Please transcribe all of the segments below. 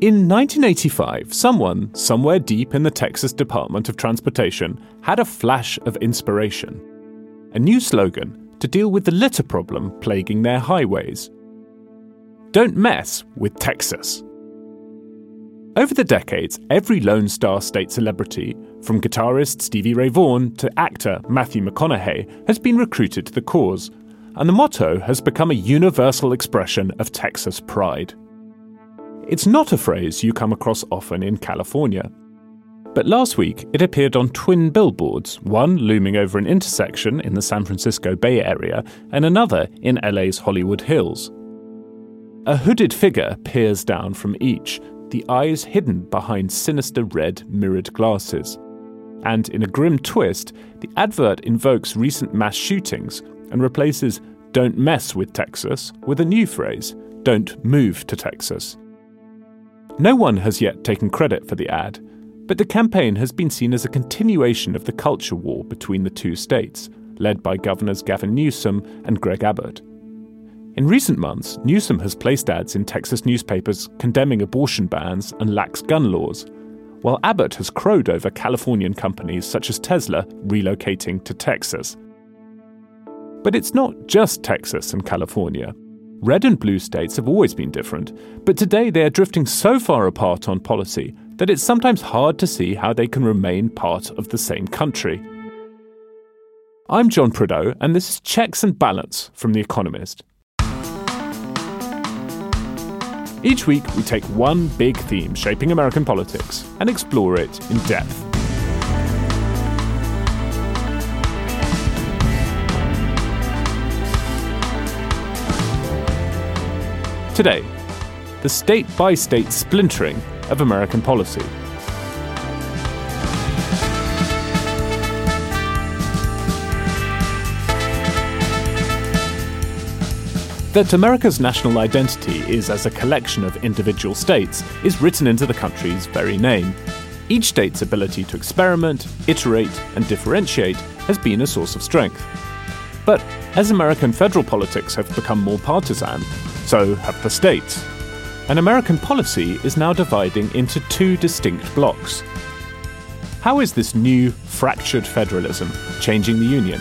In 1985, someone, somewhere deep in the Texas Department of Transportation, had a flash of inspiration. A new slogan to deal with the litter problem plaguing their highways. Don't mess with Texas. Over the decades, every Lone Star State celebrity, from guitarist Stevie Ray Vaughan to actor Matthew McConaughey, has been recruited to the cause, and the motto has become a universal expression of Texas pride. It's not a phrase you come across often in California. But last week, it appeared on twin billboards, one looming over an intersection in the San Francisco Bay Area and another in LA's Hollywood Hills. A hooded figure peers down from each, the eyes hidden behind sinister red mirrored glasses. And in a grim twist, the advert invokes recent mass shootings and replaces Don't mess with Texas with a new phrase Don't move to Texas. No one has yet taken credit for the ad, but the campaign has been seen as a continuation of the culture war between the two states, led by Governors Gavin Newsom and Greg Abbott. In recent months, Newsom has placed ads in Texas newspapers condemning abortion bans and lax gun laws, while Abbott has crowed over Californian companies such as Tesla relocating to Texas. But it's not just Texas and California. Red and blue states have always been different, but today they are drifting so far apart on policy that it's sometimes hard to see how they can remain part of the same country. I'm John Prideaux, and this is Checks and Balance from The Economist. Each week, we take one big theme shaping American politics and explore it in depth. Today, the state by state splintering of American policy. That America's national identity is as a collection of individual states is written into the country's very name. Each state's ability to experiment, iterate, and differentiate has been a source of strength. But as American federal politics have become more partisan, so have the states. And American policy is now dividing into two distinct blocks. How is this new, fractured federalism changing the Union?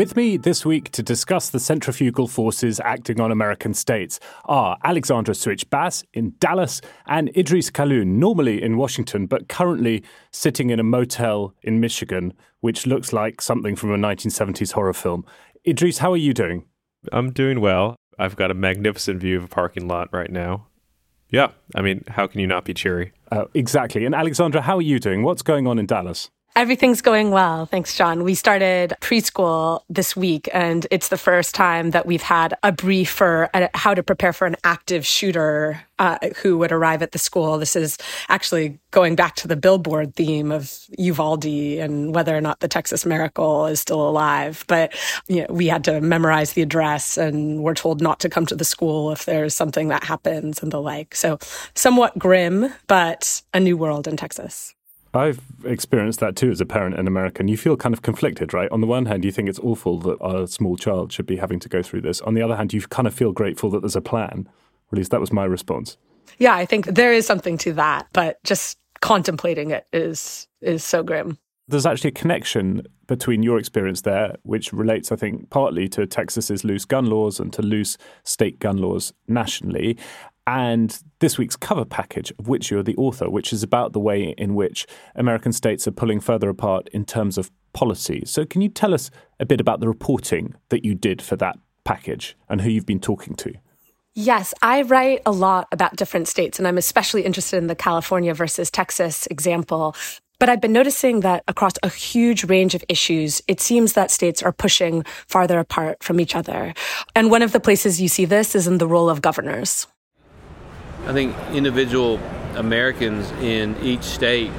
With me this week to discuss the centrifugal forces acting on American states are Alexandra Suich Bass in Dallas and Idrees Kahloon, normally in Washington, but currently sitting in a motel in Michigan, which looks like something from a 1970s horror film. Idrees, how are you doing? I'm doing well. I've got a magnificent view of a parking lot right now. Yeah, I mean, how can you not be cheery? Uh, exactly. And Alexandra, how are you doing? What's going on in Dallas? Everything's going well. Thanks, John. We started preschool this week, and it's the first time that we've had a brief for uh, how to prepare for an active shooter uh, who would arrive at the school. This is actually going back to the billboard theme of Uvalde and whether or not the Texas Miracle is still alive. But you know, we had to memorize the address, and we're told not to come to the school if there's something that happens and the like. So, somewhat grim, but a new world in Texas. I've experienced that too as a parent in America. And you feel kind of conflicted, right? On the one hand, you think it's awful that a small child should be having to go through this. On the other hand, you kind of feel grateful that there's a plan. At least that was my response. Yeah, I think there is something to that, but just contemplating it is is so grim. There's actually a connection between your experience there, which relates, I think, partly to Texas's loose gun laws and to loose state gun laws nationally, and this week's cover package, of which you're the author, which is about the way in which American states are pulling further apart in terms of policy. So, can you tell us a bit about the reporting that you did for that package and who you've been talking to. Yes, I write a lot about different states, and I'm especially interested in the California versus Texas example. But I've been noticing that across a huge range of issues, it seems that states are pushing farther apart from each other. And one of the places you see this is in the role of governors. I think individual Americans in each state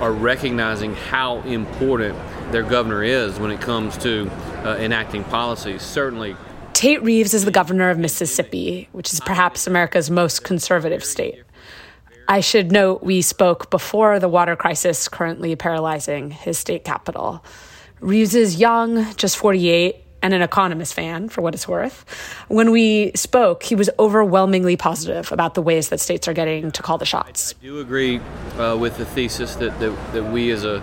are recognizing how important their governor is when it comes to uh, enacting policies. Certainly, Tate Reeves is the governor of Mississippi, which is perhaps America's most conservative state. I should note we spoke before the water crisis currently paralyzing his state capital. Reeves is young, just 48, and an economist fan, for what it's worth. When we spoke, he was overwhelmingly positive about the ways that states are getting to call the shots. I do agree uh, with the thesis that, that, that we as a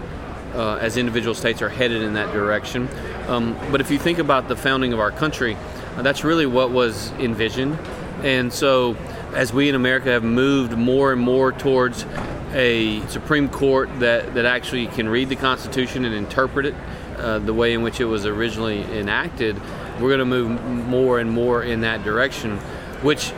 uh, as individual states are headed in that direction. Um, but if you think about the founding of our country, uh, that's really what was envisioned. And so, as we in America have moved more and more towards a Supreme Court that, that actually can read the Constitution and interpret it uh, the way in which it was originally enacted, we're going to move more and more in that direction, which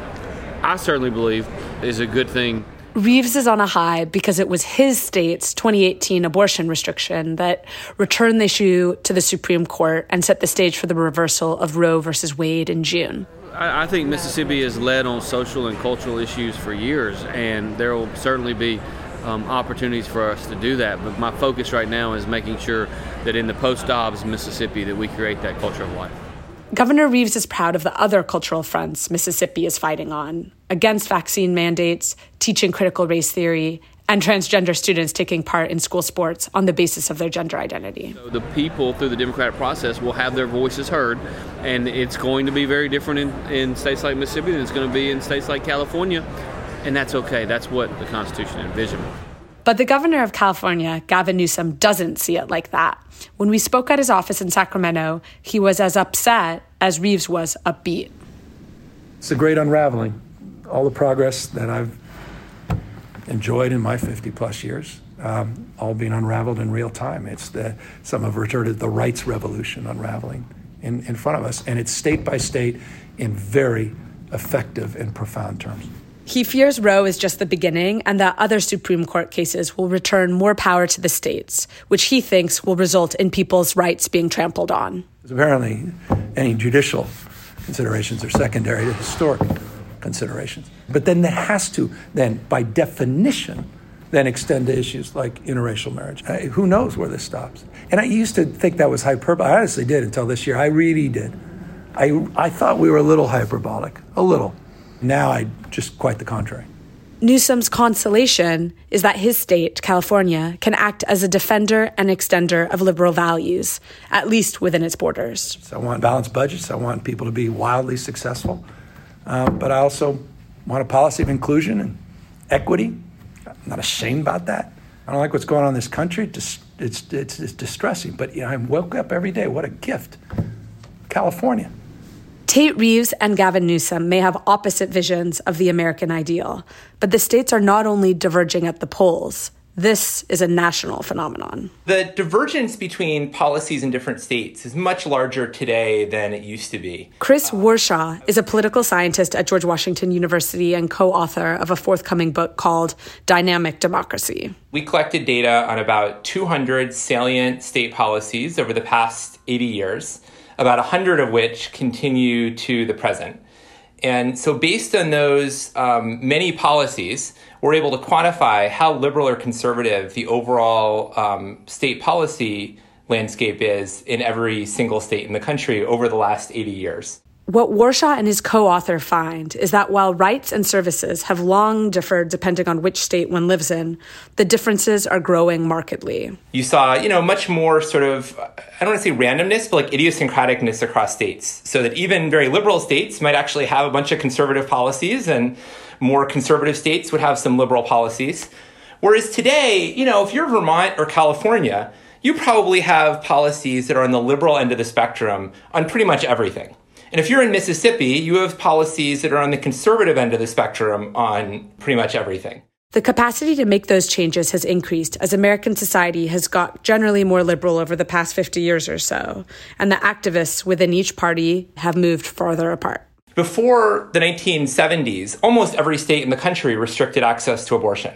I certainly believe is a good thing Reeves is on a high because it was his state's 2018 abortion restriction that returned the issue to the Supreme Court and set the stage for the reversal of Roe versus Wade in June. I, think Mississippi has led on social and cultural issues for years, and there will certainly be um, opportunities for us to do that. But my focus right now is making sure that in the post-Dobbs Mississippi that we create that culture of life. Governor Reeves is proud of the other cultural fronts Mississippi is fighting on against vaccine mandates, teaching critical race theory, and transgender students taking part in school sports on the basis of their gender identity. So the people through the democratic process will have their voices heard, and it's going to be very different in, in states like Mississippi than it's going to be in states like California, and that's okay. That's what the Constitution envisioned. But the governor of California, Gavin Newsom, doesn't see it like that. When we spoke at his office in Sacramento, he was as upset as Reeves was upbeat. It's a great unraveling. All the progress that I've enjoyed in my 50 plus years, um, all being unraveled in real time. It's the, some have referred to the rights revolution unraveling in, in front of us, and it's state by state in very effective and profound terms. He fears Roe is just the beginning and that other Supreme Court cases will return more power to the states, which he thinks will result in people's rights being trampled on. Apparently, any judicial considerations are secondary to historic considerations. But then that has to, then, by definition, then extend to issues like interracial marriage. I, who knows where this stops? And I used to think that was hyperbole. I honestly did until this year. I really did. I, I thought we were a little hyperbolic, a little. Now I just quite the contrary. Newsom's consolation is that his state, California, can act as a defender and extender of liberal values, at least within its borders. So I want balanced budgets. I want people to be wildly successful. Um, but I also want a policy of inclusion and equity. I'm not ashamed about that. I don't like what's going on in this country. It's, it's, it's, it's distressing. But you know, I woke up every day. What a gift. California. Tate Reeves and Gavin Newsom may have opposite visions of the American ideal, but the states are not only diverging at the polls, this is a national phenomenon. The divergence between policies in different states is much larger today than it used to be. Chris Warshaw is a political scientist at George Washington University and co author of a forthcoming book called Dynamic Democracy. We collected data on about 200 salient state policies over the past 80 years about 100 of which continue to the present. And so, based on those um, many policies, we're able to quantify how liberal or conservative the overall um, state policy landscape is in every single state in the country over the last 80 years. What Warshaw and his co author find is that while rights and services have long differed depending on which state one lives in, the differences are growing markedly. You saw, you know, much more sort of, I don't want to say randomness, but like idiosyncraticness across states. So that even very liberal states might actually have a bunch of conservative policies, and more conservative states would have some liberal policies. Whereas today, you know, if you're Vermont or California, you probably have policies that are on the liberal end of the spectrum on pretty much everything. And if you're in Mississippi, you have policies that are on the conservative end of the spectrum on pretty much everything. The capacity to make those changes has increased as American society has got generally more liberal over the past 50 years or so, and the activists within each party have moved farther apart. Before the 1970s, almost every state in the country restricted access to abortion.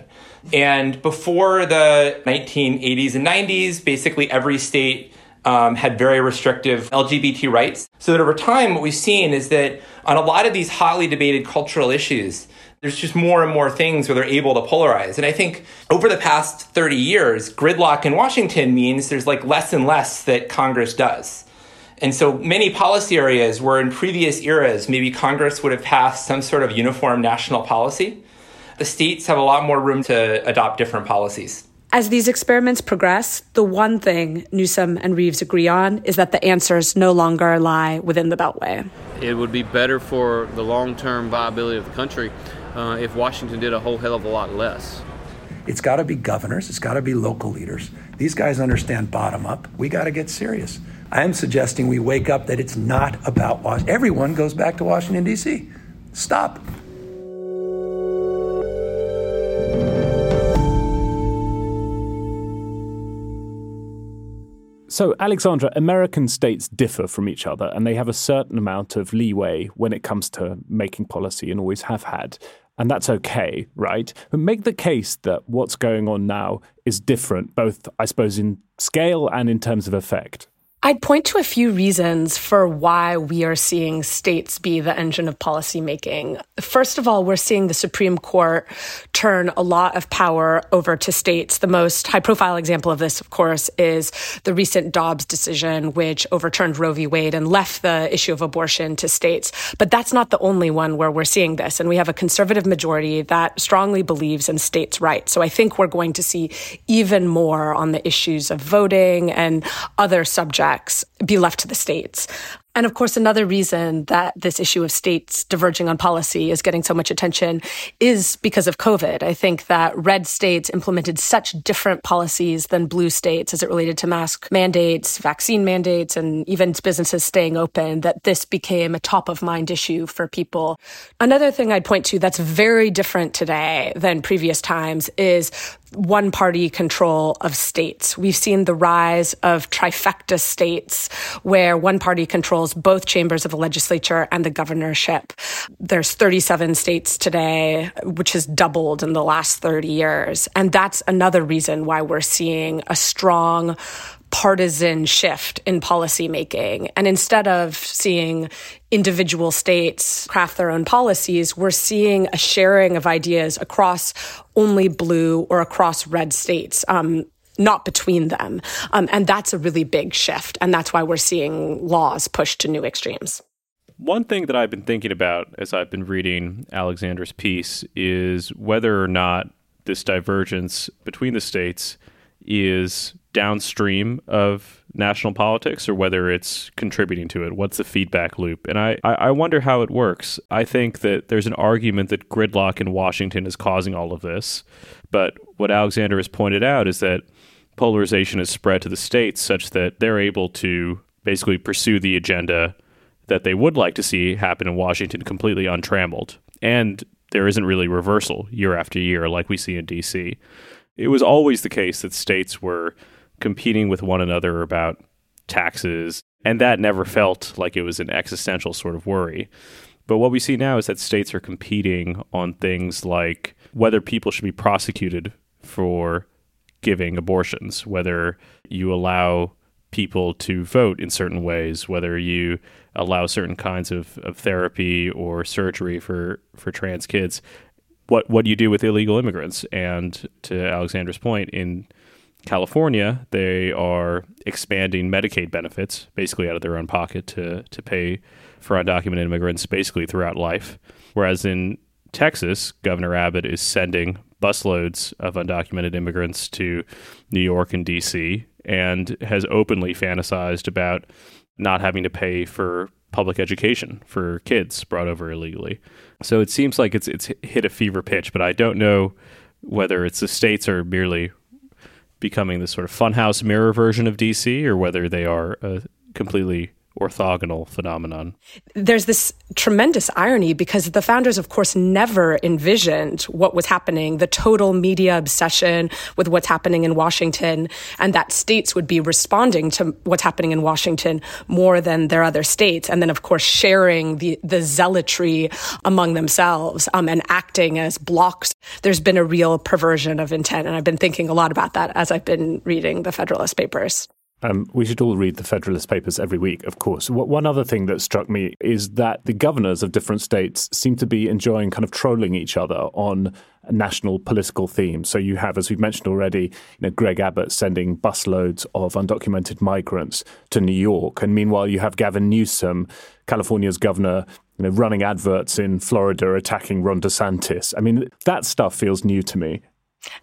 And before the 1980s and 90s, basically every state um, had very restrictive LGBT rights. So that over time, what we've seen is that on a lot of these hotly debated cultural issues, there's just more and more things where they're able to polarize. And I think over the past 30 years, gridlock in Washington means there's like less and less that Congress does. And so many policy areas where in previous eras, maybe Congress would have passed some sort of uniform national policy, the states have a lot more room to adopt different policies. As these experiments progress, the one thing Newsom and Reeves agree on is that the answers no longer lie within the Beltway. It would be better for the long term viability of the country uh, if Washington did a whole hell of a lot less. It's got to be governors, it's got to be local leaders. These guys understand bottom up. We got to get serious. I am suggesting we wake up that it's not about Washington. Everyone goes back to Washington, D.C. Stop. So, Alexandra, American states differ from each other and they have a certain amount of leeway when it comes to making policy and always have had. And that's okay, right? But make the case that what's going on now is different, both, I suppose, in scale and in terms of effect. I'd point to a few reasons for why we are seeing states be the engine of policymaking. First of all, we're seeing the Supreme Court turn a lot of power over to states. The most high profile example of this, of course, is the recent Dobbs decision, which overturned Roe v. Wade and left the issue of abortion to states. But that's not the only one where we're seeing this. And we have a conservative majority that strongly believes in states' rights. So I think we're going to see even more on the issues of voting and other subjects be left to the states. And of course, another reason that this issue of states diverging on policy is getting so much attention is because of COVID. I think that red states implemented such different policies than blue states as it related to mask mandates, vaccine mandates, and even businesses staying open, that this became a top of mind issue for people. Another thing I'd point to that's very different today than previous times is one party control of states. We've seen the rise of trifecta states where one party controls both chambers of the legislature and the governorship. There's 37 states today, which has doubled in the last 30 years. And that's another reason why we're seeing a strong partisan shift in policymaking. And instead of seeing individual states craft their own policies, we're seeing a sharing of ideas across only blue or across red states. Um, not between them. Um, and that's a really big shift. And that's why we're seeing laws pushed to new extremes. One thing that I've been thinking about as I've been reading Alexandra's piece is whether or not this divergence between the states is downstream of national politics or whether it's contributing to it. What's the feedback loop? And I, I wonder how it works. I think that there's an argument that gridlock in Washington is causing all of this. But what Alexandra has pointed out is that polarization has spread to the states such that they're able to basically pursue the agenda that they would like to see happen in Washington completely untrammeled. And there isn't really reversal year after year like we see in DC. It was always the case that states were competing with one another about taxes, and that never felt like it was an existential sort of worry. But what we see now is that states are competing on things like whether people should be prosecuted for giving abortions, whether you allow people to vote in certain ways, whether you allow certain kinds of, of therapy or surgery for, for trans kids what what do you do with illegal immigrants? And to Alexandra's point, in California, they are expanding Medicaid benefits basically out of their own pocket to to pay for undocumented immigrants basically throughout life. Whereas in Texas, Governor Abbott is sending busloads of undocumented immigrants to New York and DC and has openly fantasized about not having to pay for public education for kids brought over illegally. So it seems like it's it's hit a fever pitch, but I don't know whether it's the states are merely becoming this sort of funhouse mirror version of DC or whether they are a completely orthogonal phenomenon. There's this tremendous irony because the founders, of course, never envisioned what was happening, the total media obsession with what's happening in Washington, and that states would be responding to what's happening in Washington more than their other states. And then, of course, sharing the, the zealotry among themselves um, and acting as blocks. There's been a real perversion of intent. And I've been thinking a lot about that as I've been reading the Federalist Papers. Um, we should all read the Federalist Papers every week, of course. One other thing that struck me is that the governors of different states seem to be enjoying kind of trolling each other on national political themes. So you have, as we've mentioned already, you know, Greg Abbott sending busloads of undocumented migrants to New York, and meanwhile you have Gavin Newsom, California's governor, you know, running adverts in Florida attacking Ron DeSantis. I mean, that stuff feels new to me.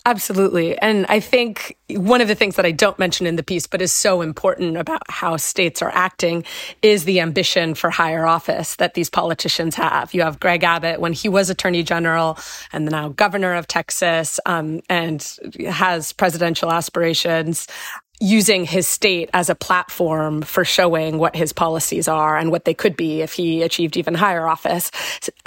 Absolutely. And I think one of the things that I don't mention in the piece, but is so important about how states are acting, is the ambition for higher office that these politicians have. You have Greg Abbott when he was attorney general and now governor of Texas um, and has presidential aspirations using his state as a platform for showing what his policies are and what they could be if he achieved even higher office.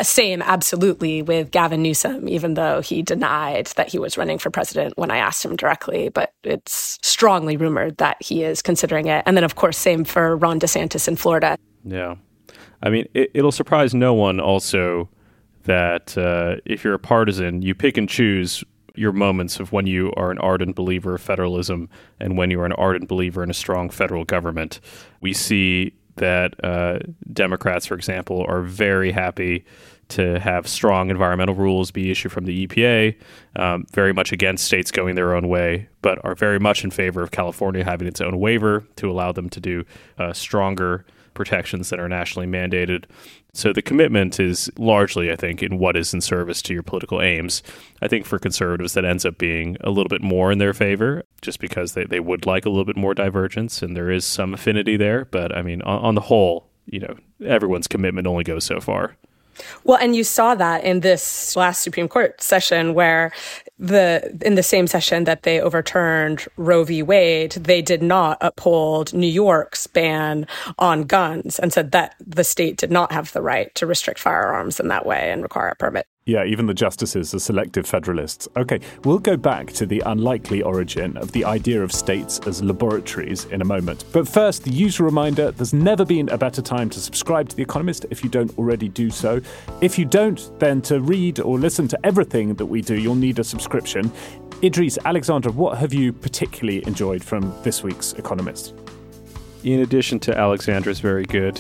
Same absolutely with Gavin Newsom, even though he denied that he was running for president when I asked him directly, but it's strongly rumored that he is considering it. And then, of course, same for Ron DeSantis in Florida. Yeah. I mean, it, will surprise no one also that uh, if you're a partisan, you pick and choose your moments of when you are an ardent believer of federalism and when you are an ardent believer in a strong federal government. We see that uh, Democrats, for example, are very happy to have strong environmental rules be issued from the EPA, um, very much against states going their own way, but are very much in favor of California having its own waiver to allow them to do uh, stronger protections that are nationally mandated. So the commitment is largely, I think, in what is in service to your political aims. I think for conservatives, that ends up being a little bit more in their favor, just because they, they would like a little bit more divergence, and there is some affinity there. But I mean, on, on the whole, you know, everyone's commitment only goes so far. Well, and you saw that in this last Supreme Court session where the in the same session that they overturned Roe v. Wade, they did not uphold New York's ban on guns and said that the state did not have the right to restrict firearms in that way and require a permit. Yeah, even the justices are selective federalists. Okay, we'll go back to the unlikely origin of the idea of states as laboratories in a moment. But first, the usual reminder there's never been a better time to subscribe to The Economist if you don't already do so. If you don't, then to read or listen to everything that we do, you'll need a subscription. Idrees, Alexandra, what have you particularly enjoyed from this week's Economist? In addition to Alexandra's very good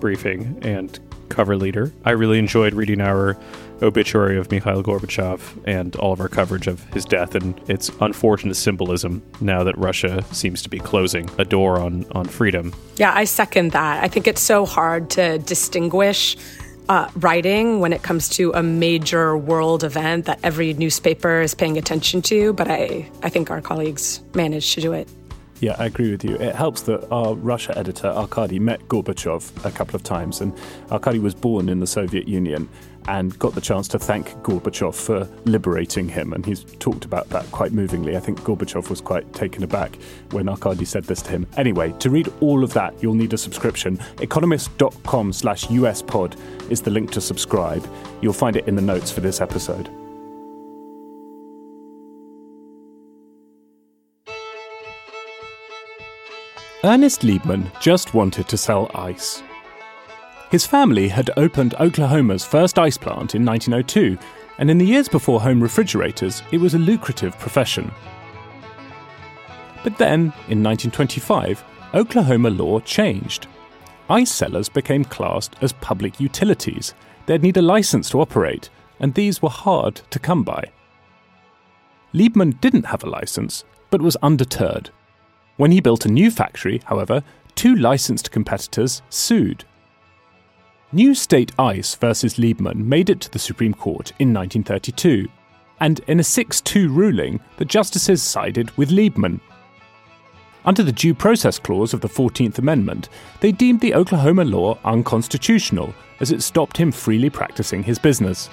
briefing and cover leader, I really enjoyed reading our obituary of Mikhail Gorbachev and all of our coverage of his death and its unfortunate symbolism now that Russia seems to be closing a door on, on freedom. Yeah, I second that. I think it's so hard to distinguish uh, writing when it comes to a major world event that every newspaper is paying attention to, but I, I think our colleagues managed to do it. Yeah, I agree with you. It helps that our Russia editor, Arkady, met Gorbachev a couple of times, and Arkady was born in the Soviet Union and got the chance to thank Gorbachev for liberating him. And he's talked about that quite movingly. I think Gorbachev was quite taken aback when Arkady said this to him. Anyway, to read all of that, you'll need a subscription. Economist.com slash USPod is the link to subscribe. You'll find it in the notes for this episode. Ernest Liebmann just wanted to sell ice. His family had opened Oklahoma's first ice plant in 1902, and in the years before home refrigerators, it was a lucrative profession. But then, in 1925, Oklahoma law changed. Ice sellers became classed as public utilities. They'd need a license to operate, and these were hard to come by. Liebmann didn't have a license, but was undeterred. When he built a new factory, however, two licensed competitors sued. New State Ice versus Liebmann made it to the Supreme Court in 1932, and in a 6 2 ruling, the justices sided with Liebmann. Under the Due Process Clause of the 14th Amendment, they deemed the Oklahoma law unconstitutional as it stopped him freely practicing his business.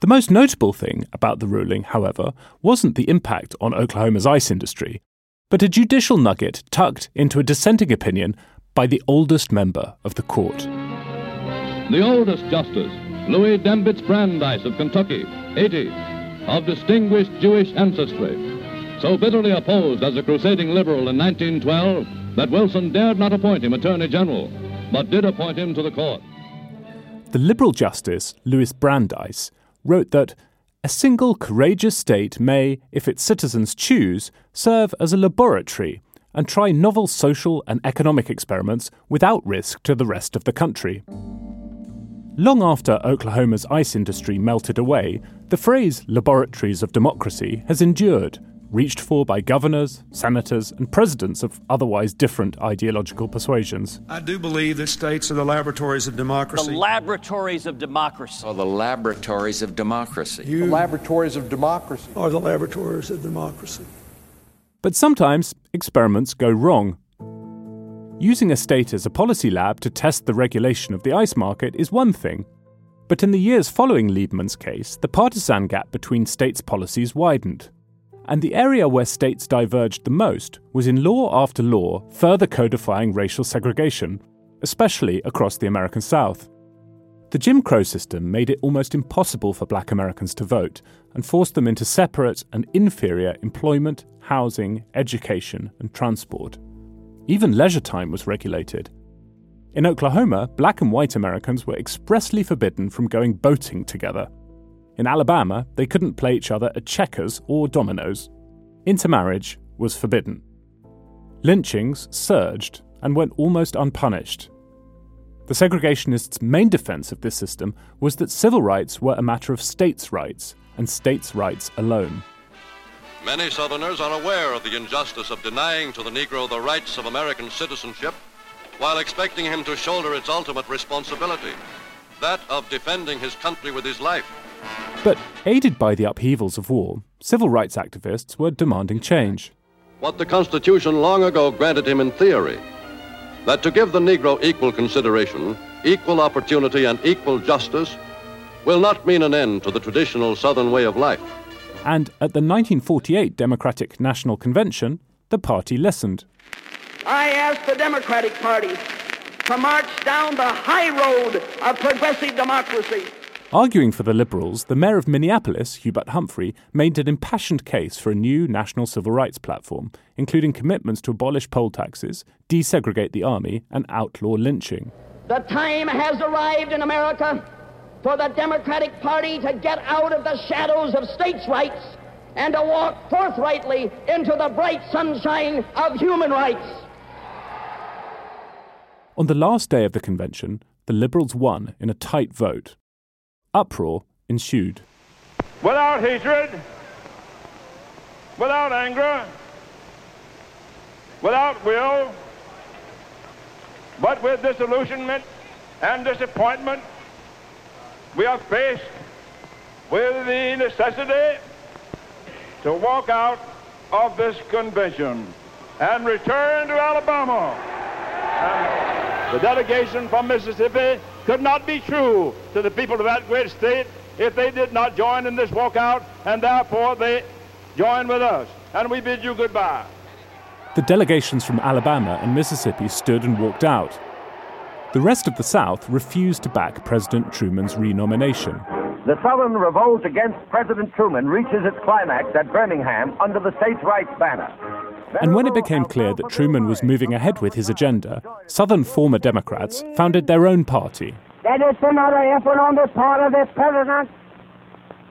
The most notable thing about the ruling, however, wasn't the impact on Oklahoma's ice industry, but a judicial nugget tucked into a dissenting opinion by the oldest member of the court. The oldest justice, Louis Dembitz Brandeis of Kentucky, 80, of distinguished Jewish ancestry, so bitterly opposed as a crusading liberal in 1912 that Wilson dared not appoint him Attorney General, but did appoint him to the court. The Liberal Justice, Louis Brandeis, wrote that a single courageous state may, if its citizens choose, serve as a laboratory and try novel social and economic experiments without risk to the rest of the country. Long after Oklahoma's ice industry melted away, the phrase laboratories of democracy has endured, reached for by governors, senators, and presidents of otherwise different ideological persuasions. I do believe that states are the laboratories of democracy. The laboratories of democracy. Are the laboratories of democracy. You the laboratories of democracy. Are the laboratories of democracy. But sometimes experiments go wrong. Using a state as a policy lab to test the regulation of the ice market is one thing. But in the years following Liebmann's case, the partisan gap between states' policies widened. And the area where states diverged the most was in law after law further codifying racial segregation, especially across the American South. The Jim Crow system made it almost impossible for black Americans to vote and forced them into separate and inferior employment, housing, education, and transport. Even leisure time was regulated. In Oklahoma, black and white Americans were expressly forbidden from going boating together. In Alabama, they couldn't play each other at checkers or dominoes. Intermarriage was forbidden. Lynchings surged and went almost unpunished. The segregationists' main defense of this system was that civil rights were a matter of states' rights and states' rights alone. Many Southerners are aware of the injustice of denying to the Negro the rights of American citizenship while expecting him to shoulder its ultimate responsibility, that of defending his country with his life. But aided by the upheavals of war, civil rights activists were demanding change. What the Constitution long ago granted him in theory that to give the Negro equal consideration, equal opportunity, and equal justice will not mean an end to the traditional Southern way of life. And at the 1948 Democratic National Convention, the party listened. I ask the Democratic Party to march down the high road of progressive democracy Arguing for the Liberals, the mayor of Minneapolis, Hubert Humphrey, made an impassioned case for a new national civil rights platform, including commitments to abolish poll taxes, desegregate the army, and outlaw lynching. The time has arrived in America for the Democratic Party to get out of the shadows of states' rights and to walk forthrightly into the bright sunshine of human rights. On the last day of the convention, the Liberals won in a tight vote Uproar ensued. Without hatred, without anger, without will, but with disillusionment and disappointment, we are faced with the necessity to walk out of this convention and return to Alabama. And the delegation from Mississippi could not be true to the people of that great state if they did not join in this walkout, and therefore they join with us. And we bid you goodbye. The delegations from Alabama and Mississippi stood and walked out. The rest of the South refused to back President Truman's renomination. The Southern revolt against President Truman reaches its climax at Birmingham under the states' rights banner. And when it became clear that Truman was moving ahead with his agenda, Southern former Democrats founded their own party. That is another effort on the part of the president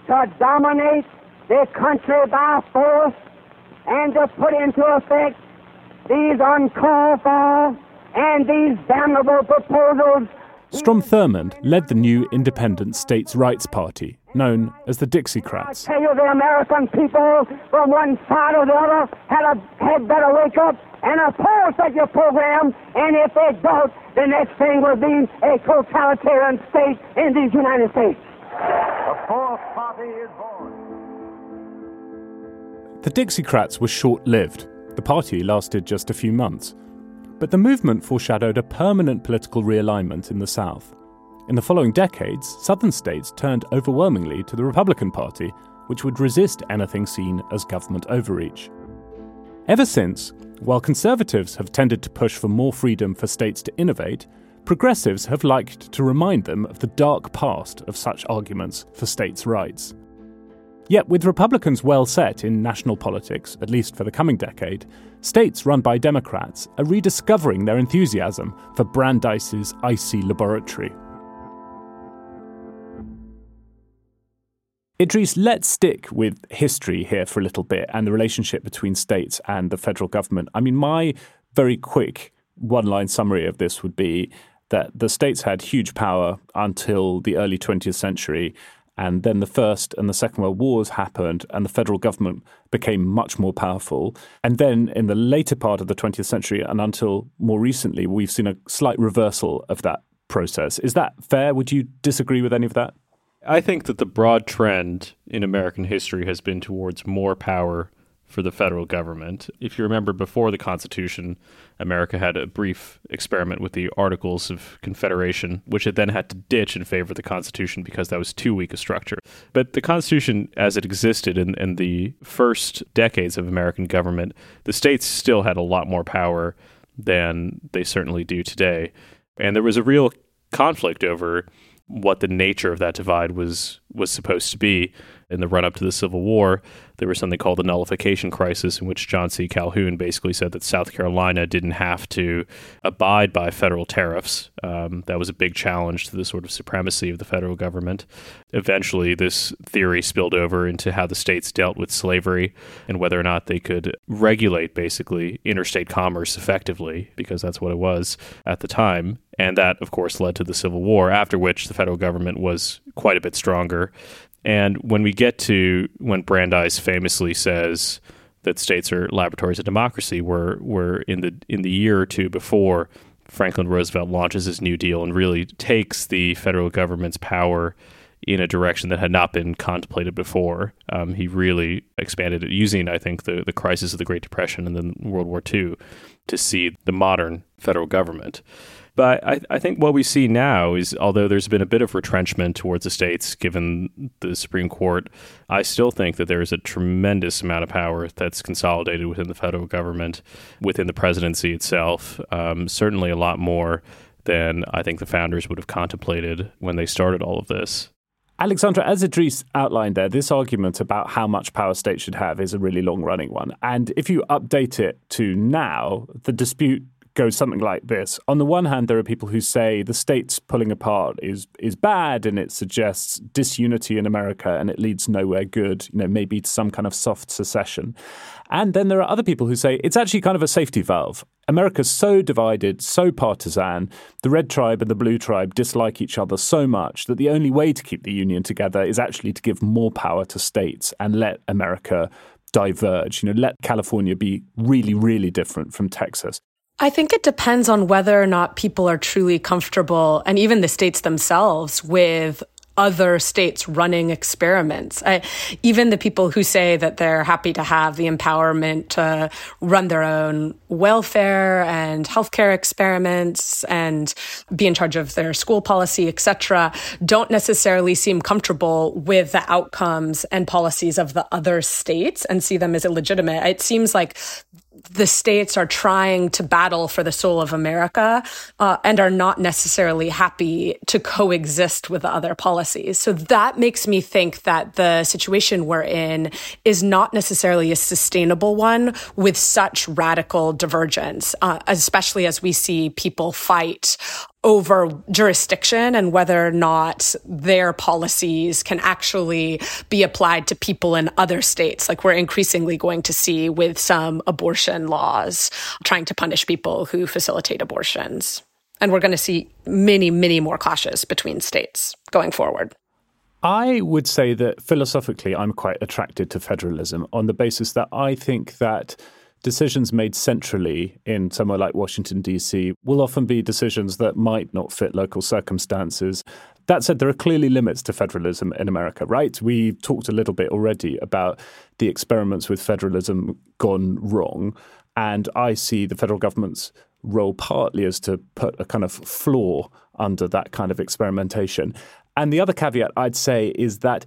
to dominate the country by force and to put into effect these uncalled for and these damnable proposals Strom Thurmond led the new independent states' rights party, known as the Dixiecrats. I tell you, the American people from one side or the other had, a, had better wake up and oppose such a program, and if they don't, the next thing will be a totalitarian state in these United States. The fourth party is born. The Dixiecrats were short lived. The party lasted just a few months. But the movement foreshadowed a permanent political realignment in the South. In the following decades, Southern states turned overwhelmingly to the Republican Party, which would resist anything seen as government overreach. Ever since, while conservatives have tended to push for more freedom for states to innovate, progressives have liked to remind them of the dark past of such arguments for states' rights. Yet, with Republicans well set in national politics, at least for the coming decade, states run by Democrats are rediscovering their enthusiasm for Brandeis's icy laboratory. Idrees, let's stick with history here for a little bit and the relationship between states and the federal government. I mean, my very quick one line summary of this would be that the states had huge power until the early 20th century and then the First and the Second World Wars happened, and the federal government became much more powerful. And then in the later part of the 20th century, and until more recently, we've seen a slight reversal of that process. Is that fair? Would you disagree with any of that? I think that the broad trend in American history has been towards more power for the federal government. If you remember before the Constitution, America had a brief experiment with the Articles of Confederation, which it then had to ditch in favor of the Constitution because that was too weak a structure. But the Constitution, as it existed in, in the first decades of American government, the states still had a lot more power than they certainly do today. And there was a real conflict over what the nature of that divide was was supposed to be in the run up to the Civil War, there was something called the nullification crisis, in which John C. Calhoun basically said that South Carolina didn't have to abide by federal tariffs. Um, that was a big challenge to the sort of supremacy of the federal government. Eventually, this theory spilled over into how the states dealt with slavery and whether or not they could regulate basically interstate commerce effectively, because that's what it was at the time. And that, of course, led to the Civil War, after which the federal government was quite a bit stronger. And when we get to when Brandeis famously says that states are laboratories of democracy, we're, we're in the in the year or two before Franklin Roosevelt launches his New Deal and really takes the federal government's power in a direction that had not been contemplated before. Um, he really expanded it using, I think, the, the crisis of the Great Depression and then World War II to see the modern federal government. But I, I, think what we see now is, although there's been a bit of retrenchment towards the states given the Supreme Court, I still think that there is a tremendous amount of power that's consolidated within the federal government, within the presidency itself. Um, certainly a lot more than I think the founders would have contemplated when they started all of this. Alexandra, as Idrees outlined there, this argument about how much power states should have is a really long running one. And if you update it to now, the dispute goes something like this. On the one hand, there are people who say the states pulling apart is is bad and it suggests disunity in America and it leads nowhere good, you know, maybe to some kind of soft secession. And then there are other people who say it's actually kind of a safety valve. America's so divided, so partisan. The red tribe and the blue tribe dislike each other so much that the only way to keep the union together is actually to give more power to states and let America diverge. You know, let California be really, really different from Texas. I think it depends on whether or not people are truly comfortable, and even the states themselves, with other states running experiments. I, even the people who say that they're happy to have the empowerment to run their own welfare and healthcare experiments and be in charge of their school policy, etc., don't necessarily seem comfortable with the outcomes and policies of the other states and see them as illegitimate. It seems like the states are trying to battle for the soul of America uh, and are not necessarily happy to coexist with other policies. So that makes me think that the situation we're in is not necessarily a sustainable one with such radical divergence, uh, especially as we see people fight over jurisdiction and whether or not their policies can actually be applied to people in other states, like we're increasingly going to see with some abortion laws trying to punish people who facilitate abortions. And we're going to see many, many more clashes between states going forward. I would say that philosophically, I'm quite attracted to federalism on the basis that I think that decisions made centrally in somewhere like Washington, D.C., will often be decisions that might not fit local circumstances. That said, there are clearly limits to federalism in America, right? We talked a little bit already about the experiments with federalism gone wrong. And I see the federal government's role partly as to put a kind of floor under that kind of experimentation. And the other caveat I'd say is that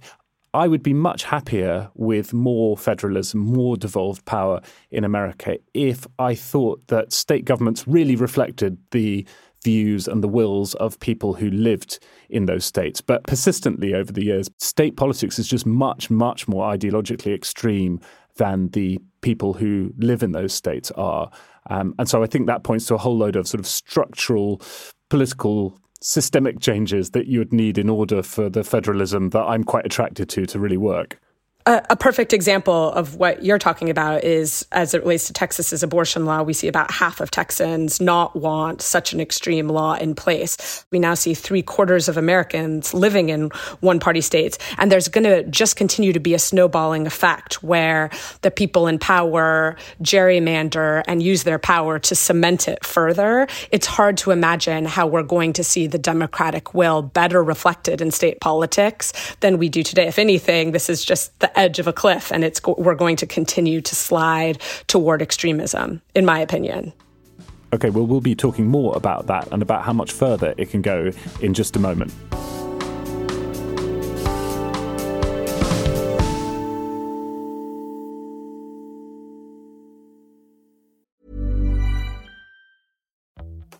I would be much happier with more federalism, more devolved power in America if I thought that state governments really reflected the views and the wills of people who lived in those states. But persistently over the years, state politics is just much, much more ideologically extreme than the people who live in those states are. Um, and so I think that points to a whole load of sort of structural political systemic changes that you would need in order for the federalism that I'm quite attracted to to really work. A, perfect example of what you're talking about is as it relates to Texas's abortion law, we see about half of Texans not want such an extreme law in place. We now see three quarters of Americans living in one party states. And there's going to just continue to be a snowballing effect where the people in power gerrymander and use their power to cement it further. It's hard to imagine how we're going to see the Democratic will better reflected in state politics than we do today. If anything, this is just the edge of a cliff and it's we're going to continue to slide toward extremism in my opinion. Okay well we'll be talking more about that and about how much further it can go in just a moment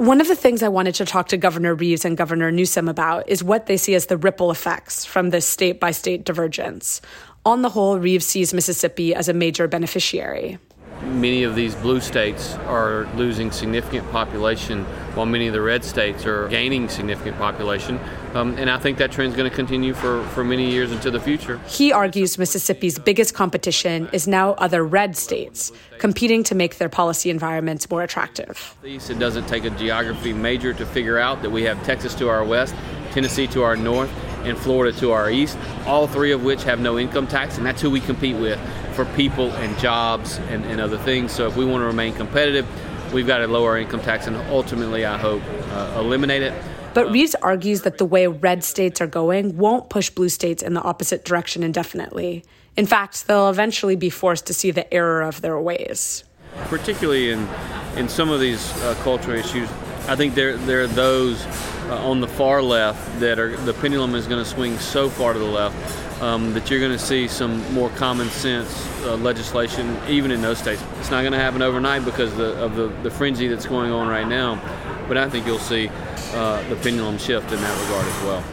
One of the things I wanted to talk to Governor Reeves and Governor Newsom about is what they see as the ripple effects from this state by state divergence. On the whole, Reeves sees Mississippi as a major beneficiary. Many of these blue states are losing significant population, while many of the red states are gaining significant population. Um, and I think that trend is going to continue for, for many years into the future. He argues Mississippi's biggest competition is now other red states, competing to make their policy environments more attractive. It doesn't take a geography major to figure out that we have Texas to our west, Tennessee to our north, and Florida to our east, all three of which have no income tax, and that's who we compete with for people and jobs and, and other things. So if we want to remain competitive, we've got to lower our income tax and ultimately, I hope, uh, eliminate it. But Reeves argues that the way red states are going won't push blue states in the opposite direction indefinitely. In fact, they'll eventually be forced to see the error of their ways. Particularly in, in some of these uh, cultural issues, I think there, there are those uh, on the far left that are the pendulum is going to swing so far to the left um, that you're going to see some more common sense uh, legislation even in those states. It's not going to happen overnight because the, of the, the frenzy that's going on right now, but I think you'll see uh, the pendulum shift in that regard as well.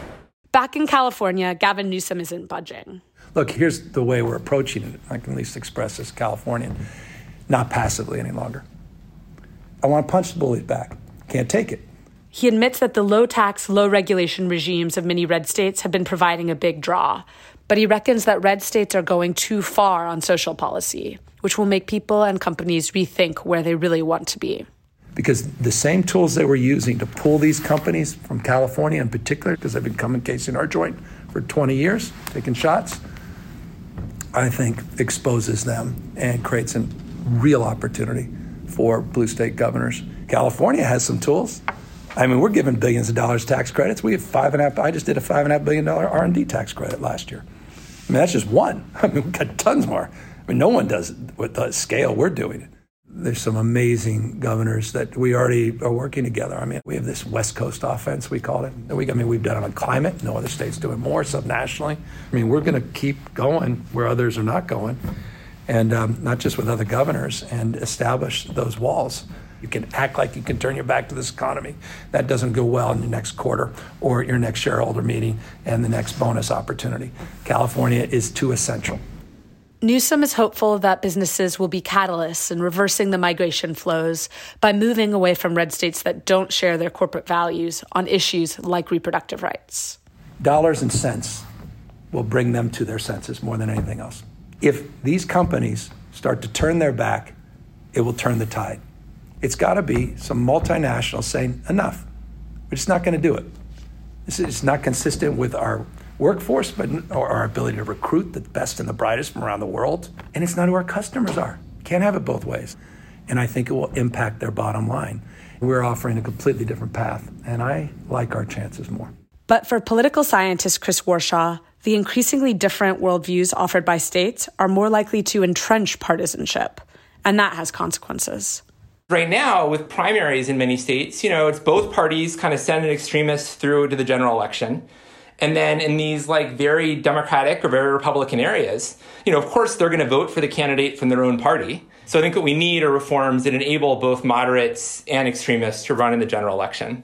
Back in California, Gavin Newsom isn't budging. Look, here's the way we're approaching it. I can at least express as Californian, not passively any longer. I want to punch the bullet back. Can't take it. He admits that the low tax, low regulation regimes of many red states have been providing a big draw, but he reckons that red states are going too far on social policy, which will make people and companies rethink where they really want to be because the same tools they were using to pull these companies from California in particular, because they've been coming casing our joint for 20 years, taking shots, I think exposes them and creates a real opportunity for blue state governors. California has some tools. I mean, we're giving billions of dollars tax credits. We have five and a half. I just did a five and a half billion dollar R and D tax credit last year. I mean, that's just one. I mean, we've got tons more. I mean, no one does it with the scale we're doing it there's some amazing governors that we already are working together. I mean, we have this West Coast offense, we call it. We, I mean, we've done it on climate. No other state's doing more subnationally. I mean, we're going to keep going where others are not going, and um, not just with other governors, and establish those walls. You can act like you can turn your back to this economy. That doesn't go well in your next quarter or your next shareholder meeting and the next bonus opportunity. California is too essential. Newsom is hopeful that businesses will be catalysts in reversing the migration flows by moving away from red states that don't share their corporate values on issues like reproductive rights. Dollars and cents will bring them to their senses more than anything else. If these companies start to turn their back, it will turn the tide. It's got to be some multinational saying, enough. We're just not going to do it. This is not consistent with our workforce, but or our ability to recruit the best and the brightest from around the world. And it's not who our customers are. Can't have it both ways. And I think it will impact their bottom line. We're offering a completely different path, and I like our chances more. But for political scientist Chris Warshaw, the increasingly different worldviews offered by states are more likely to entrench partisanship, and that has consequences. Right now, with primaries in many states, you know, it's both parties kind of send an extremist through to the general election. And then in these like very Democratic or very Republican areas, you know, of course they're going to vote for the candidate from their own party. So I think what we need are reforms that enable both moderates and extremists to run in the general election.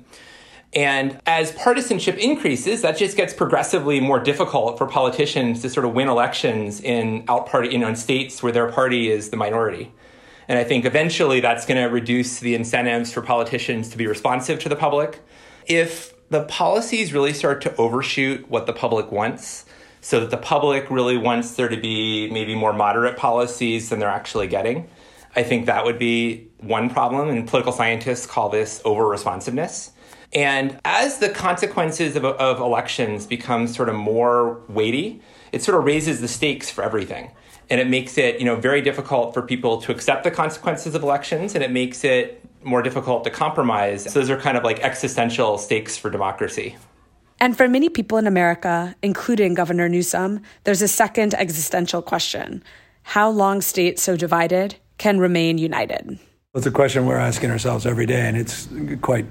And as partisanship increases, that just gets progressively more difficult for politicians to sort of win elections in out party, you know, in states where their party is the minority. And I think eventually that's going to reduce the incentives for politicians to be responsive to the public. If the policies really start to overshoot what the public wants, so that the public really wants there to be maybe more moderate policies than they're actually getting, I think that would be one problem. And political scientists call this over responsiveness. And as the consequences of, of elections become sort of more weighty, it sort of raises the stakes for everything. And it makes it, you know, very difficult for people to accept the consequences of elections, and it makes it more difficult to compromise. So those are kind of like existential stakes for democracy. And for many people in America, including Governor Newsom, there's a second existential question How long states so divided can remain united? It's a question we're asking ourselves every day, and it's quite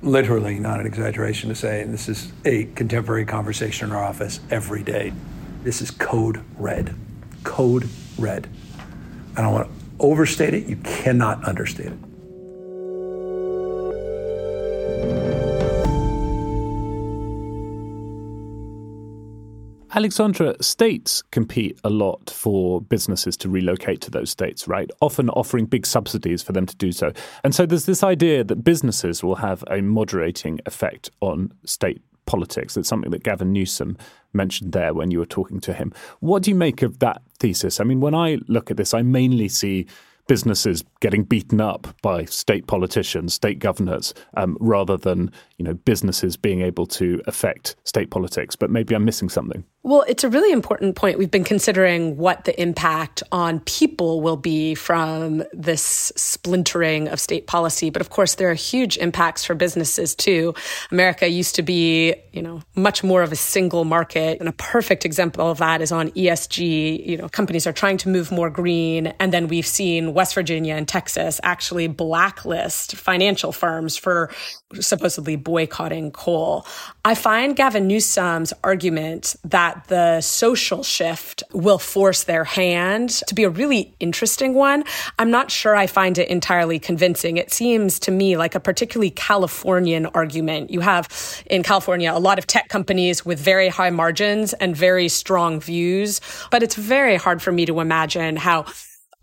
literally not an exaggeration to say, and this is a contemporary conversation in our office every day. This is code red. Code red. I don't want to overstate it, you cannot understate it. Alexandra, states compete a lot for businesses to relocate to those states, right? Often offering big subsidies for them to do so. And so there's this idea that businesses will have a moderating effect on state politics. It's something that Gavin Newsom mentioned there when you were talking to him. What do you make of that thesis? I mean, when I look at this, I mainly see businesses getting beaten up by state politicians, state governors, um, rather than you know businesses being able to affect state politics. But maybe I'm missing something. Well, it's a really important point. We've been considering what the impact on people will be from this splintering of state policy. But of course, there are huge impacts for businesses too. America used to be, you know, much more of a single market. And a perfect example of that is on ESG. You know, companies are trying to move more green. And then we've seen West Virginia and Texas actually blacklist financial firms for supposedly boycotting coal. I find Gavin Newsom's argument that the social shift will force their hand to be a really interesting one. I'm not sure I find it entirely convincing. It seems to me like a particularly Californian argument. You have in California a lot of tech companies with very high margins and very strong views, but it's very hard for me to imagine how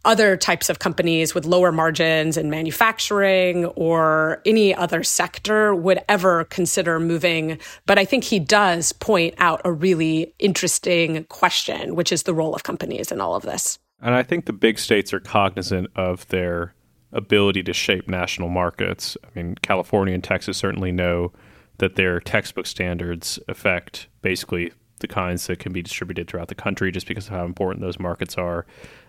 other types of companies with lower margins in manufacturing or any other sector would ever consider moving. But I think he does point out a really interesting question, which is the role of companies in all of this. And I think the big states are cognizant of their ability to shape national markets. I mean, California and Texas certainly know that their textbook standards affect basically the kinds that can be distributed throughout the country just because of how important those markets are.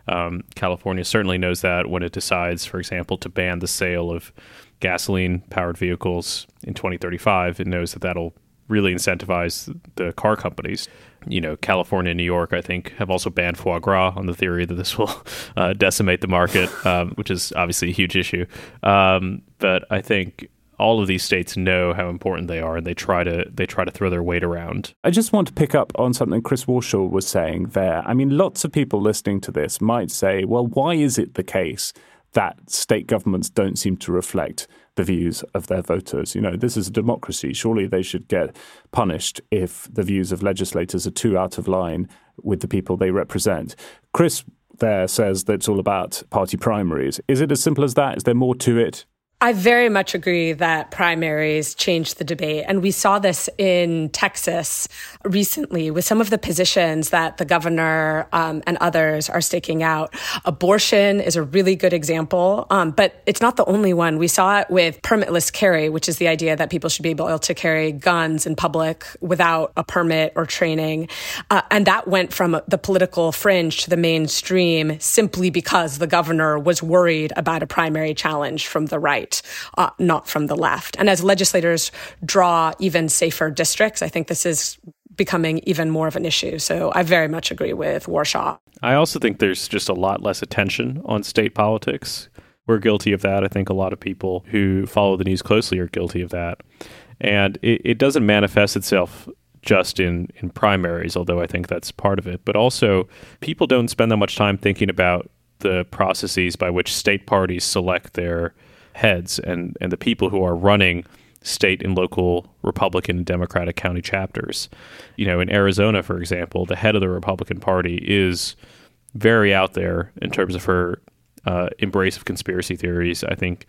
Um, California certainly knows that when it decides, for example, to ban the sale of gasoline powered vehicles in 2035, it knows that that'll really incentivize the car companies. You know, California and New York, I think, have also banned foie gras on the theory that this will uh, decimate the market, um, which is obviously a huge issue. Um, but I think all of these states know how important they are and they try to they try to throw their weight around. I just want to pick up on something Chris Warshaw was saying there. I mean, lots of people listening to this might say, well, why is it the case that state governments don't seem to reflect the views of their voters? You know, this is a democracy. Surely they should get punished if the views of legislators are too out of line with the people they represent. Chris there says that it's all about party primaries. Is it as simple as that? Is there more to it? I very much agree that primaries changed the debate. And we saw this in Texas recently with some of the positions that the governor um, and others are staking out. Abortion is a really good example, um, but it's not the only one. We saw it with permitless carry, which is the idea that people should be able to carry guns in public without a permit or training. Uh, and that went from the political fringe to the mainstream simply because the governor was worried about a primary challenge from the right, uh, not from the left. And as legislators draw even safer districts, I think this is becoming even more of an issue. So I very much agree with Warshaw. I also think there's just a lot less attention on state politics. We're guilty of that. I think a lot of people who follow the news closely are guilty of that. And it, it doesn't manifest itself just in, in primaries, although I think that's part of it. But also, people don't spend that much time thinking about the processes by which state parties select their heads and, and the people who are running state and local Republican and Democratic county chapters. You know, in Arizona, for example, the head of the Republican Party is very out there in terms of her uh, embrace of conspiracy theories. I think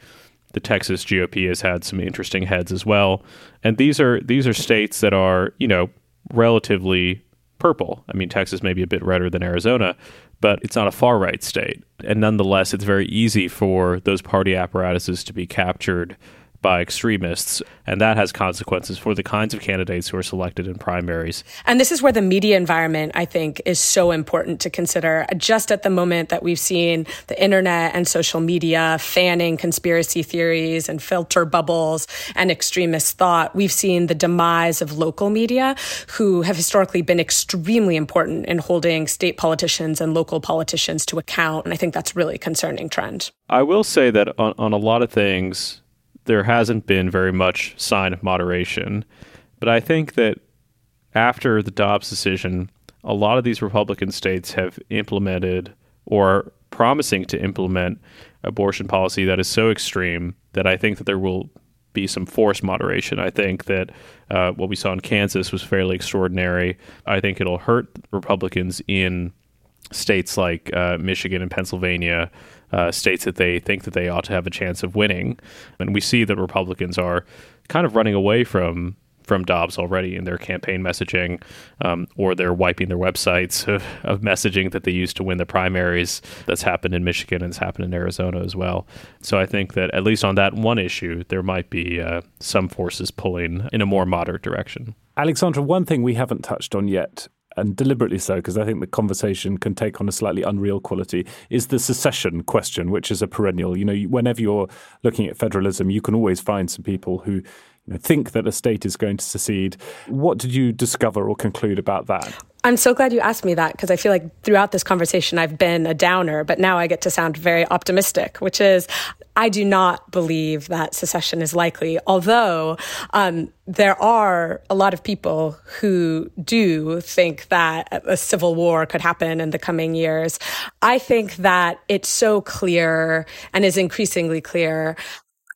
the Texas GOP has had some interesting heads as well, and these are these are states that are you know relatively purple. I mean, Texas may be a bit redder than Arizona, but it's not a far right state, and nonetheless, it's very easy for those party apparatuses to be captured by extremists, and that has consequences for the kinds of candidates who are selected in primaries. And this is where the media environment, I think, is so important to consider. Just at the moment that we've seen the internet and social media fanning conspiracy theories and filter bubbles and extremist thought, we've seen the demise of local media who have historically been extremely important in holding state politicians and local politicians to account. And I think that's really a concerning trend. I will say that on, on a lot of things, there hasn't been very much sign of moderation. But I think that after the Dobbs decision, a lot of these Republican states have implemented or promising to implement abortion policy that is so extreme that I think that there will be some forced moderation. I think that uh, what we saw in Kansas was fairly extraordinary. I think it'll hurt Republicans in states like uh, Michigan and Pennsylvania uh, states that they think that they ought to have a chance of winning. And we see that Republicans are kind of running away from from Dobbs already in their campaign messaging, um, or they're wiping their websites of, of, messaging that they used to win the primaries. That's happened in Michigan and it's happened in Arizona as well. So I think that at least on that one issue, there might be uh, some forces pulling in a more moderate direction. Alexandra, one thing we haven't touched on yet and deliberately so, because I think the conversation can take on a slightly unreal quality, is the secession question, which is a perennial. You know, whenever you're looking at federalism, you can always find some people who think that a state is going to secede. What did you discover or conclude about that? I'm so glad you asked me that because I feel like throughout this conversation I've been a downer, but now I get to sound very optimistic, which is I do not believe that secession is likely, although um, there are a lot of people who do think that a civil war could happen in the coming years. I think that it's so clear and is increasingly clear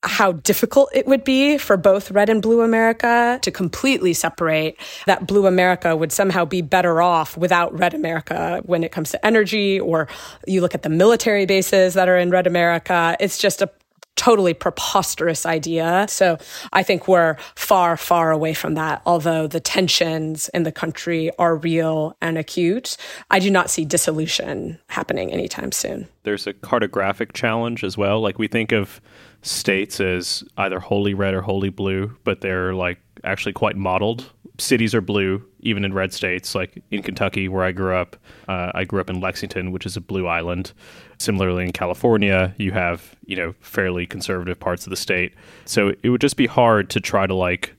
how difficult it would be for both red and blue America to completely separate, that blue America would somehow be better off without red America when it comes to energy, or you look at the military bases that are in red America. It's just a totally preposterous idea. So I think we're far, far away from that. Although the tensions in the country are real and acute, I do not see dissolution happening anytime soon. There's a cartographic challenge as well. Like we think of states as either wholly red or wholly blue, but they're like actually quite modeled. Cities are blue, even in red states. Like in Kentucky, where I grew up, uh, I grew up in Lexington, which is a blue island. Similarly, in California, you have you know fairly conservative parts of the state. So it would just be hard to try to like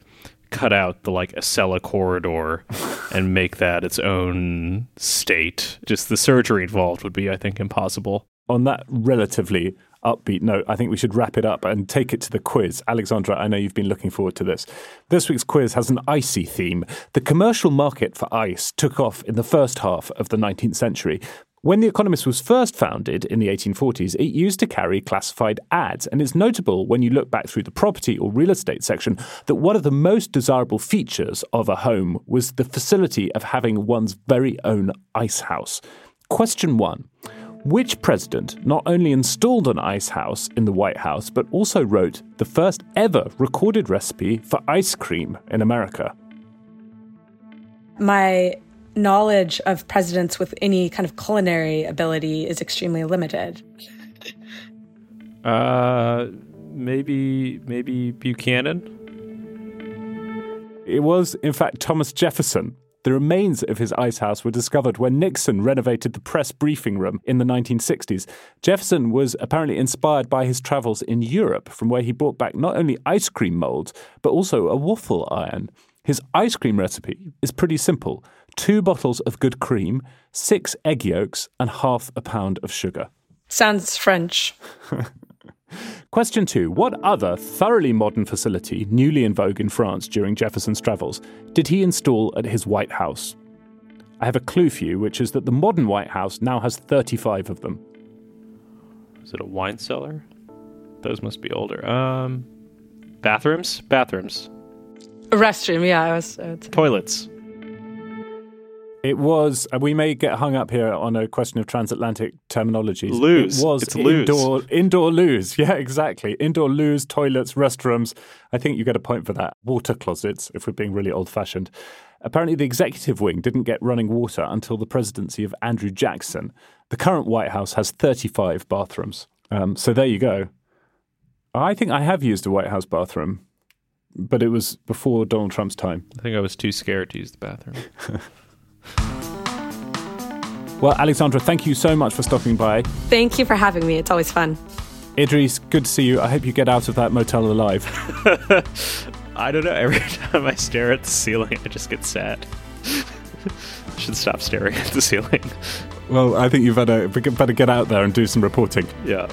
cut out the like Acela corridor and make that its own state. Just the surgery involved would be, I think, impossible. On that relatively upbeat note, I think we should wrap it up and take it to the quiz. Alexandra, I know you've been looking forward to this. This week's quiz has an icy theme. The commercial market for ice took off in the first half of the 19th century. When The Economist was first founded in the 1840s, it used to carry classified ads, and it's notable when you look back through the property or real estate section that one of the most desirable features of a home was the facility of having one's very own ice house. Question one Which president not only installed an ice house in the White House, but also wrote the first ever recorded recipe for ice cream in America? My knowledge of presidents with any kind of culinary ability is extremely limited. Uh, maybe maybe Buchanan. It was, in fact, Thomas Jefferson. The remains of his ice house were discovered when Nixon renovated the press briefing room in the 1960s. Jefferson was apparently inspired by his travels in Europe, from where he brought back not only ice cream molds, but also a waffle iron. His ice cream recipe is pretty simple two bottles of good cream, six egg yolks, and half a pound of sugar. Sounds French. Question two What other thoroughly modern facility, newly in vogue in France during Jefferson's travels, did he install at his White House? I have a clue for you, which is that the modern White House now has 35 of them. Is it a wine cellar? Those must be older. Um, bathrooms? Bathrooms. A restroom, yeah. I was, uh, Toilets. It was. Uh, we may get hung up here on a question of transatlantic terminologies. Loos. It was It's loos. indoor indoor loos. Yeah, exactly. Indoor loos, toilets, restrooms. I think you get a point for that. Water closets, if we're being really old fashioned. Apparently, the executive wing didn't get running water until the presidency of Andrew Jackson. The current White House has 35 bathrooms. Um, so there you go. I think I have used a White House bathroom, but it was before Donald Trump's time. I think I was too scared to use the bathroom. Well, Alexandra, thank you so much for stopping by. Thank you for having me. It's always fun. Idrees, good to see you. I hope you get out of that motel alive. I don't know. Every time I stare at the ceiling, I just get sad. I should stop staring at the ceiling. Well, I think you better better get out there and do some reporting. Yeah.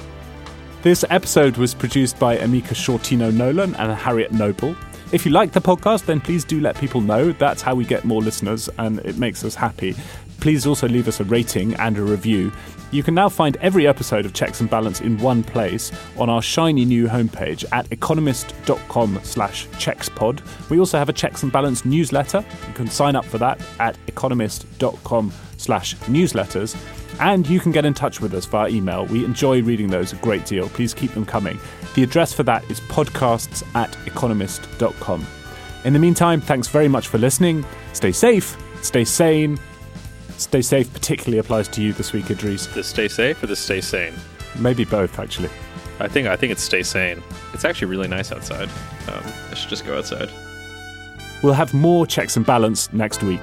This episode was produced by Amika Shortino Nolan and Harriet Noble. If you like the podcast, then please do let people know. That's how we get more listeners and it makes us happy. Please also leave us a rating and a review. You can now find every episode of Checks and Balance in one place on our shiny new homepage at economist.com slash checkspod. We also have a Checks and Balance newsletter. You can sign up for that at economist.com slash newsletters. And you can get in touch with us via email. We enjoy reading those a great deal. Please keep them coming. The address for that is podcasts at economist.com. In the meantime, thanks very much for listening. Stay safe, stay sane. Stay safe particularly applies to you this week, Idrees. The stay safe or the stay sane? Maybe both, actually. I think I think it's stay sane. It's actually really nice outside. Um, I should just go outside. We'll have more checks and balance next week.